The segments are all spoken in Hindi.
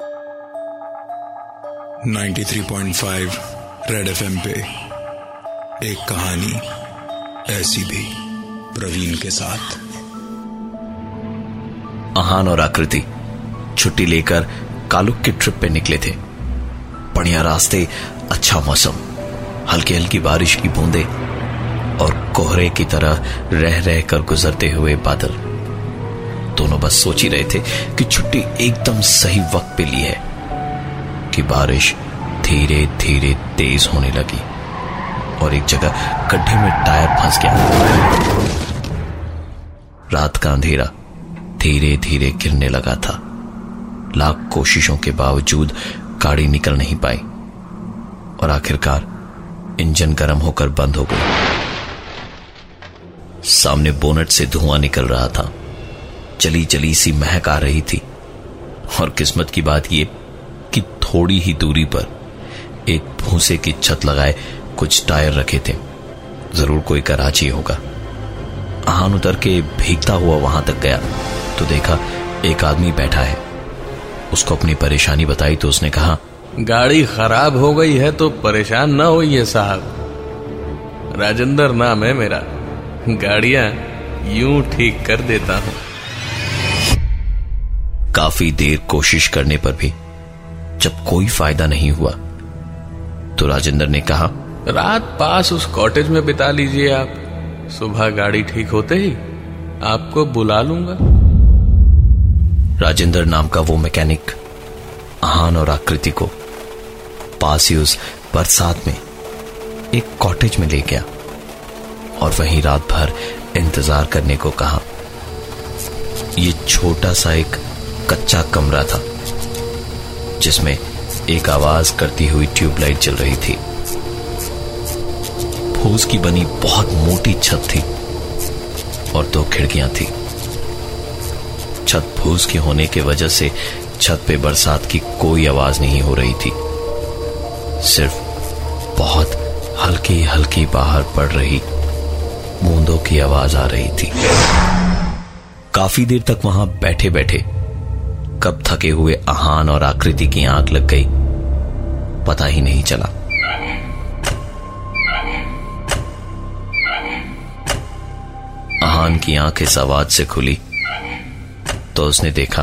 93.5 रेड एफएम पे एक कहानी ऐसी भी प्रवीण के साथ। आहान और आकृति छुट्टी लेकर कालुक की ट्रिप पे निकले थे। बढ़िया रास्ते अच्छा मौसम, हल्की हल्की बारिश की बूंदे और कोहरे की तरह रह रह कर गुजरते हुए बादल। दोनों बस सोच ही रहे थे कि छुट्टी एकदम सही वक्त पे ली है, कि बारिश धीरे धीरे तेज होने लगी और एक जगह गड्ढे में टायर फंस गया। रात का अंधेरा धीरे धीरे गिरने लगा था। लाख कोशिशों के बावजूद गाड़ी निकल नहीं पाई और आखिरकार इंजन गर्म होकर बंद हो गई। सामने बोनट से धुआँ निकल रहा था। चली चली सी महक आ रही थी। और किस्मत की बात यह कि थोड़ी ही दूरी पर एक भूसे की छत लगाए कुछ टायर रखे थे। ज़रूर कोई कराची होगा। आहान उतर के भीगता हुआ वहाँ तक गया तो देखा एक आदमी बैठा है। उसको अपनी परेशानी बताई तो उसने कहा, गाड़ी खराब हो गई है तो परेशान ना होइए साहब। राजेंद्र नाम है मेरा। गाड़ियाँ यूँ ठीक कर देता हूँ। काफ़ी देर कोशिश करने पर भी जब कोई फ़ायदा नहीं हुआ तो राजेंद्र ने कहा रात पास उस कॉटेज में बिता लीजिए आप। सुबह गाड़ी ठीक होते ही आपको बुला लूँगा। राजेंद्र नाम का वो मैकेनिक आहान और आकृति को पास ही उस बरसात में एक कॉटेज में ले गया और वहीं रात भर इंतज़ार करने को कहा। ये छोटा सा एक कच्चा कमरा था, जिसमें एक आवाज़ करती हुई ट्यूबलाइट जल रही थी। फूस की बनी बहुत मोटी छत थी और दो खिड़कियाँ थी। छत फूस की होने की वजह से छत पे बरसात की कोई आवाज़ नहीं हो रही थी। सिर्फ़ बहुत हल्की हल्की बाहर पड़ रही बूंदों की आवाज़ आ रही थी। काफ़ी देर तक वहाँ बैठे बैठे कब थके हुए आहान और आकृति की आँख लग गई। पता ही नहीं चला। आहान की आँख इस आवाज़ से खुली तो उसने देखा,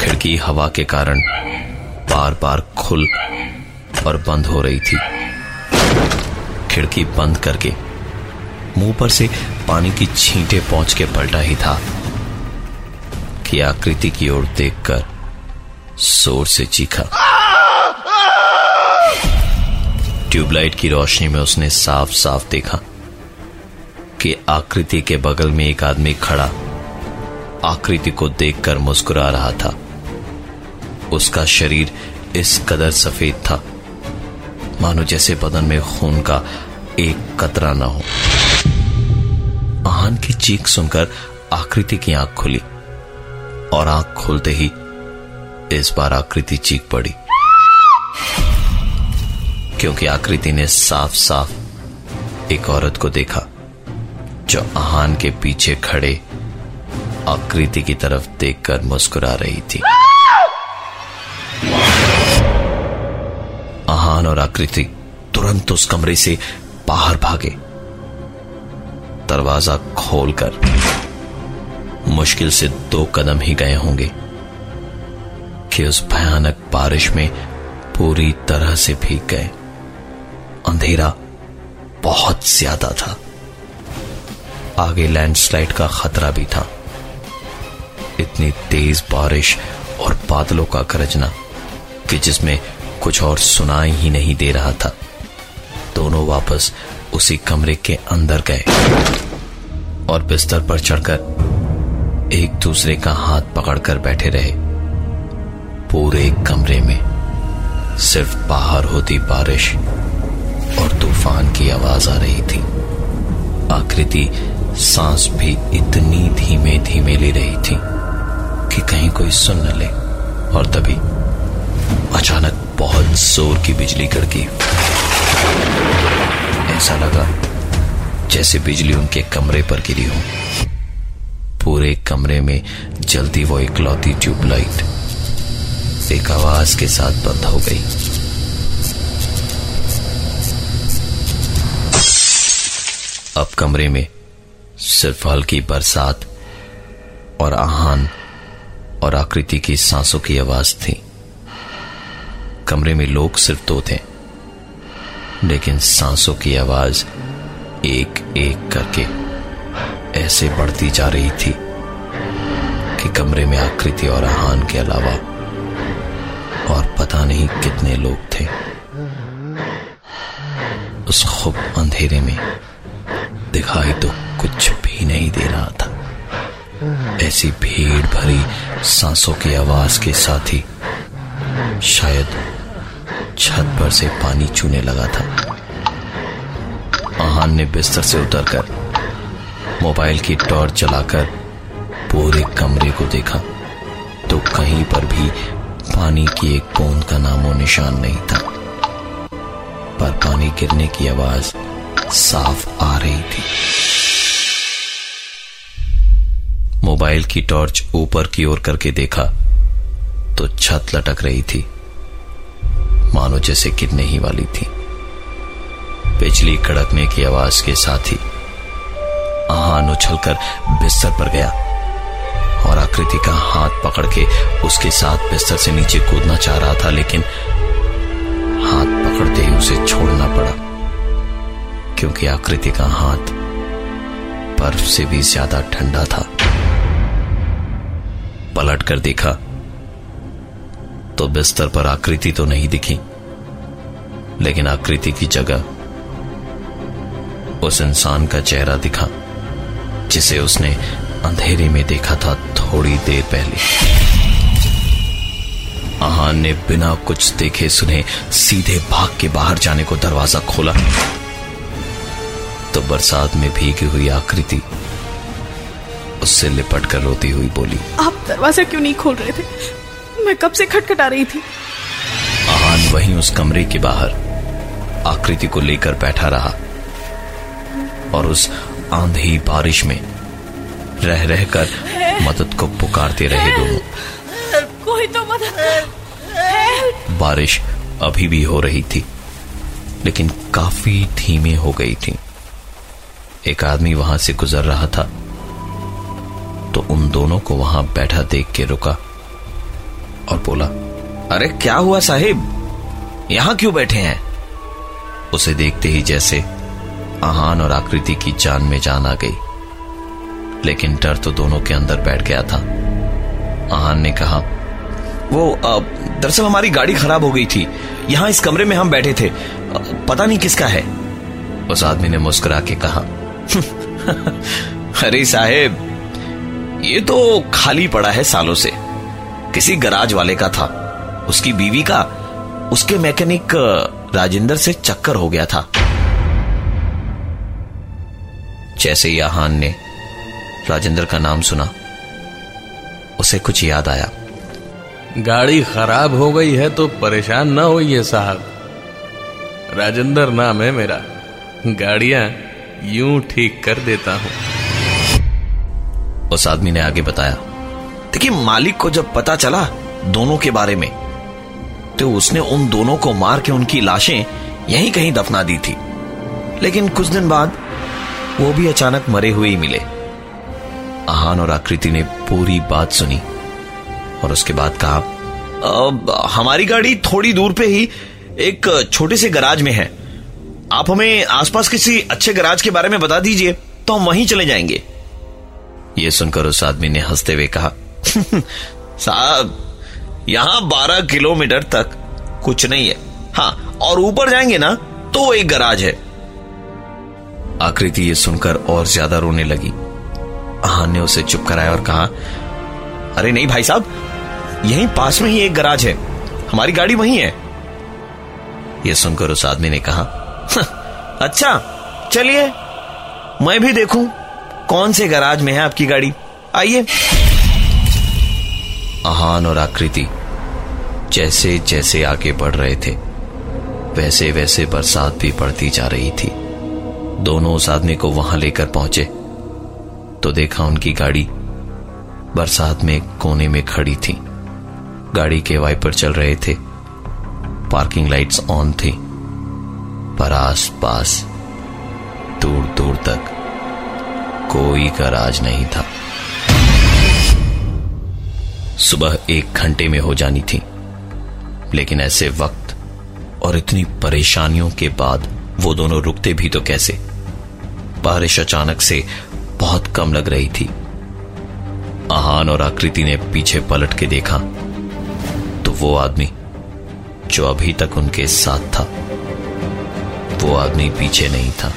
खिड़की हवा के कारण बार बार खुल और बंद हो रही थी। खिड़की बंद करके मुँह पर से पानी की छींटे पहुँच के पलटा ही था। कि आकृति की ओर देखकर ज़ोर से चीखा। ट्यूबलाइट की रोशनी में उसने साफ़ साफ़ देखा कि आकृति के बगल में एक आदमी खड़ा आकृति को देखकर मुस्कुरा रहा था। उसका शरीर इस कदर सफ़ेद था। मानो जैसे बदन में खून का एक कतरा न हो। आहान की चीख सुनकर आकृति की आँख खुली। और आँख खोलते ही इस बार आकृति चीख पड़ी। क्योंकि आकृति ने साफ़ साफ़ एक औरत को देखा, जो आहान के पीछे खड़े आकृति की तरफ़ देखकर मुस्कुरा रही थी। आहान और आकृति तुरंत उस कमरे से बाहर भागे। दरवाज़ा खोलकर मुश्किल से दो कदम ही गए होंगे कि उस भयानक बारिश में पूरी तरह से भीग गए। अंधेरा बहुत ज़्यादा था। आगे लैंडस्लाइड का खतरा भी था। इतनी तेज बारिश और बादलों का गरजना कि जिसमें कुछ और सुनाई ही नहीं दे रहा था। दोनों वापस उसी कमरे के अंदर गए और बिस्तर पर चढ़कर एक दूसरे का हाथ पकड़कर बैठे रहे। पूरे कमरे में सिर्फ़ बाहर होती बारिश और तूफ़ान की आवाज़ आ रही थी। आकृति सांस भी इतनी धीमे धीमे ले रही थी कि कहीं कोई सुन न ले। और तभी अचानक बहुत ज़ोर की बिजली कड़की। ऐसा लगा जैसे बिजली उनके कमरे पर गिरी हो। पूरे कमरे में जल्दी वो इकलौती ट्यूबलाइट। एक आवाज़ के साथ बंद हो गई। अब कमरे में सिर्फ़ हल्की बरसात और आहान और आकृति की सांसों की आवाज़ थी। कमरे में लोग सिर्फ़ दो थे, लेकिन सांसों की आवाज़ एक एक करके। ऐसे बढ़ती जा रही थी कि कमरे में आकृति और आहान के अलावा और पता नहीं कितने लोग थे। उस खूब अंधेरे में दिखाई तो कुछ भी नहीं दे रहा था। ऐसी भीड़ भरी सांसों की आवाज़ के साथ ही शायद छत पर से पानी चूने लगा था। आहान ने बिस्तर से उतरकर मोबाइल की टॉर्च जलाकर पूरे कमरे को देखा तो कहीं पर भी पानी की एक बूंद का नामो निशान नहीं था। पर पानी गिरने की आवाज़ साफ़ आ रही थी। मोबाइल की टॉर्च ऊपर की ओर करके देखा तो छत लटक रही थी। मानो जैसे गिरने ही वाली थी। बिजली कड़कने की आवाज़ के साथ ही आहान उछलकर बिस्तर पर गया और आकृति का हाथ पकड़ के उसके साथ बिस्तर से नीचे कूदना चाह रहा था, लेकिन हाथ पकड़ते ही उसे छोड़ना पड़ा, क्योंकि आकृति का हाथ बर्फ़ से भी ज़्यादा ठंडा था। पलट कर देखा तो बिस्तर पर आकृति तो नहीं दिखी, लेकिन आकृति की जगह उस इंसान का चेहरा दिखा। जिसे उसने अंधेरे में देखा था थोड़ी देर पहले। आहान ने बिना कुछ देखे सुने सीधे भाग के बाहर जाने को दरवाज़ा खोला। तो बरसात में भीगी हुई आकृति उससे लिपट कर रोती हुई बोली आप दरवाज़ा क्यों नहीं खोल रहे थे? मैं कब से खटखटा रही थी? आहान वहीं उस कमरे के बाहर आकृति को लेकर बैठा रहा और उस आंधी बारिश में रह रहकर मदद को पुकारते रहे दोनों कोई तो मदद बारिश अभी भी हो रही थी लेकिन काफ़ी धीमे हो गई थी। एक आदमी वहाँ से गुजर रहा था तो उन दोनों को वहाँ बैठा देख के रुका और बोला अरे क्या हुआ साहिब? यहाँ क्यों बैठे हैं? उसे देखते ही जैसे आहान और आकृति की जान में जान आ गई। लेकिन डर तो दोनों के अंदर बैठ गया था। आहान ने कहा, वो दरअसल हमारी गाड़ी खराब हो गई थी। यहाँ इस कमरे में हम बैठे थे। पता नहीं किसका है? उस आदमी ने मुस्कुरा के कहा, अरे साहेब, ये तो खाली पड़ा है सालों से। किसी गराज वाले का था, उसकी बीवी का, उसके मैकेनिक राजेंद्र से चक्कर हो गया था। जैसे ही आहान ने राजेंद्र का नाम सुना उसे कुछ याद आया। गाड़ी खराब हो गई है तो परेशान ना होइए साहब। राजेंद्र नाम है मेरा। गाड़ियाँ यूँ ठीक कर देता हूँ। उस आदमी ने आगे बताया देखिए मालिक को जब पता चला दोनों के बारे में तो उसने उन दोनों को मार के उनकी लाशें यहीं कहीं दफना दी थी। लेकिन कुछ दिन बाद वो भी अचानक मरे हुए ही मिले। आहान और आकृति ने पूरी बात सुनी और उसके बाद कहा हमारी गाड़ी थोड़ी दूर पे ही एक छोटे से गराज में है। आप हमें आसपास किसी अच्छे गराज के बारे में बता दीजिए तो हम वहीं चले जाएँगे। ये सुनकर उस आदमी ने हँसते हुए कहा, साहब, यहाँ बारह किलोमीटर तक कुछ नहीं है। हाँ और ऊपर जाएँगे ना तो एक गराज है। आकृति ये सुनकर और ज़्यादा रोने लगी। आहान ने उसे चुप कराया और कहा, अरे नहीं भाई साहब, यहीं पास में ही एक गराज है। हमारी गाड़ी वहीं है। यह सुनकर उस आदमी ने कहा अच्छा चलिए, मैं भी देखूँ कौन से गराज में है आपकी गाड़ी। आइए। आहान और आकृति जैसे जैसे आगे बढ़ रहे थे वैसे वैसे बरसात भी पड़ती जा रही थी। दोनों उस आदमी को वहाँ लेकर पहुँचे। तो देखा उनकी गाड़ी बरसात में कोने में खड़ी थी। गाड़ी के वाइपर चल रहे थे। पार्किंग लाइट्स ऑन थी। पर आस पास दूर दूर तक कोई गराज नहीं था। सुबह एक घंटे में हो जानी थी। लेकिन ऐसे वक्त और इतनी परेशानियों के बाद वो दोनों रुकते भी तो कैसे? बारिश अचानक से बहुत कम लग रही थी। आहान और आकृति ने पीछे पलट के देखा तो वो आदमी जो अभी तक उनके साथ था, वो आदमी पीछे नहीं था।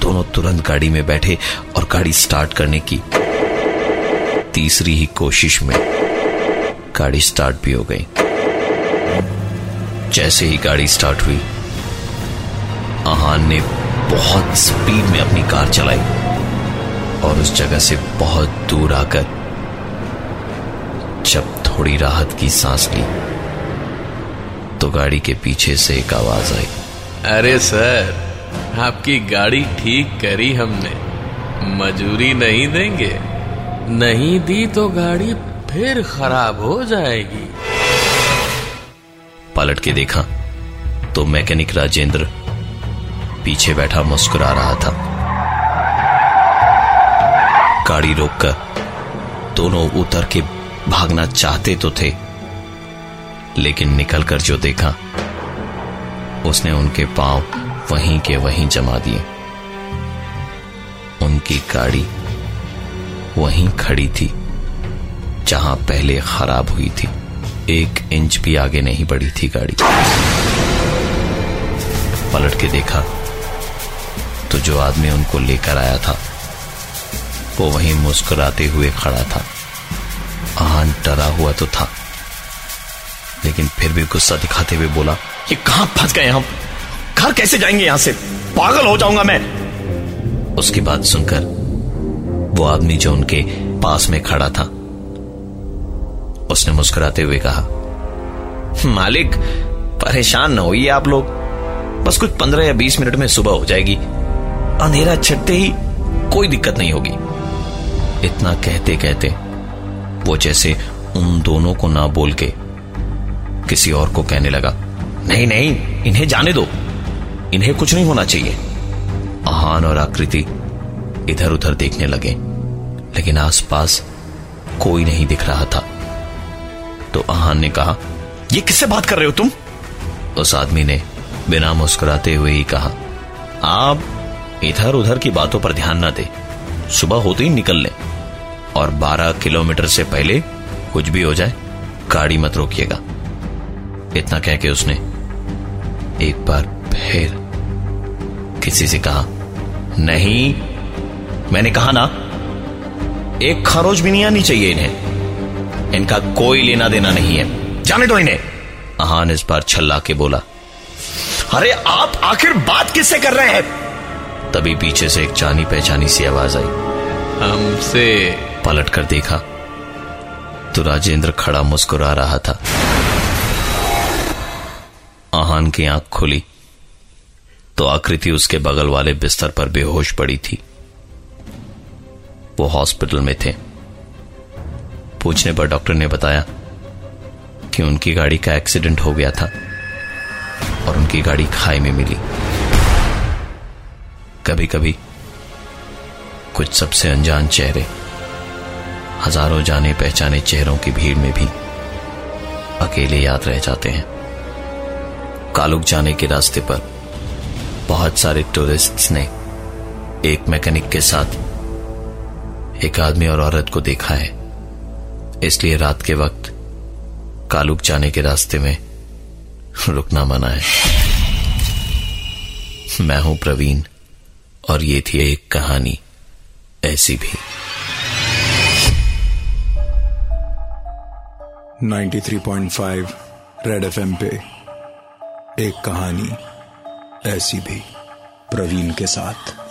दोनों तुरंत गाड़ी में बैठे और गाड़ी स्टार्ट करने की तीसरी ही कोशिश में गाड़ी स्टार्ट भी हो गई। जैसे ही गाड़ी स्टार्ट हुई, आहान ने बहुत स्पीड में अपनी कार चलाई। और उस जगह से बहुत दूर आकर जब थोड़ी राहत की सांस ली तो गाड़ी के पीछे से एक आवाज़ आई। अरे सर आपकी गाड़ी ठीक करी हमने। मजूरी नहीं देंगे। नहीं दी तो गाड़ी फिर खराब हो जाएगी। पलट के देखा तो मैकेनिक राजेंद्र पीछे बैठा मुस्कुरा रहा था। गाड़ी रोककर दोनों उतर के भागना चाहते तो थे, लेकिन निकलकर जो देखा, उसने उनके पाँव वहीं के वहीं जमा दिए। उनकी गाड़ी वहीं खड़ी थी, जहाँ पहले खराब हुई थी। एक इंच भी आगे नहीं बढ़ी थी गाड़ी। पलट के देखा तो जो आदमी उनको लेकर आया था, वो वहीं मुस्कुराते हुए खड़ा था। आहान डरा हुआ तो था, लेकिन फिर भी गुस्सा दिखाते हुए बोला, ये कहाँ फंस गए हम? घर कैसे जाएँगे यहाँ से? पागल हो जाऊँगा मैं। उसकी बात सुनकर वो आदमी जो उनके पास में खड़ा था, उसने मुस्कुराते हुए कहा, मालिक, परेशान न होइए आप लोग। बस कुछ पंद्रह या बीस मिनट में सुबह हो जाएगी। अंधेरा छटते ही कोई दिक्कत नहीं होगी। इतना कहते कहते वो जैसे उन दोनों को ना बोल के किसी और को कहने लगा, नहीं नहीं, इन्हें जाने दो। इन्हें कुछ नहीं होना चाहिए। आहान और आकृति इधर उधर देखने लगे, लेकिन आसपास कोई नहीं दिख रहा था। तो आहान ने कहा, ये किससे बात कर रहे हो तुम? उस आदमी ने बिना मुस्कुराते हुए ही कहा, आप इधर उधर की बातों पर ध्यान ना दे। सुबह होते ही निकल लें। और 12 किलोमीटर से पहले कुछ भी हो जाए, गाड़ी मत रोकिएगा। इतना कह के उसने एक बार फिर किसी से कहा, नहीं, मैंने कहा ना, एक खरोज भी नहीं आनी चाहिए इन्हें। इनका कोई लेना देना नहीं है। जाने दो इन्हें। आहान इस बार छल्ला के बोला, अरे आप आखिर बात किससे कर रहे हैं? तभी पीछे से एक जानी पहचानी सी आवाज़ आई। हमसे पलट कर देखा तो राजेंद्र खड़ा मुस्कुरा रहा था। आहान की आँख खुली तो आकृति उसके बगल वाले बिस्तर पर बेहोश पड़ी थी। वो हॉस्पिटल में थे। पूछने पर डॉक्टर ने बताया कि उनकी गाड़ी का एक्सीडेंट हो गया था और उनकी गाड़ी खाई में मिली। कभी कभी कुछ सबसे अनजान चेहरे, हज़ारों जाने पहचाने चेहरों की भीड़ में भी अकेले याद रह जाते हैं। कालुक जाने के रास्ते पर बहुत सारे टूरिस्ट्स ने एक मैकेनिक के साथ एक आदमी और औरत को देखा है। इसलिए रात के वक्त कालुक जाने के रास्ते में रुकना मना है। मैं हूँ प्रवीण। और ये थी एक कहानी, ऐसी भी। 93.5 रेड एफएम पे, एक कहानी, ऐसी भी, प्रवीण के साथ।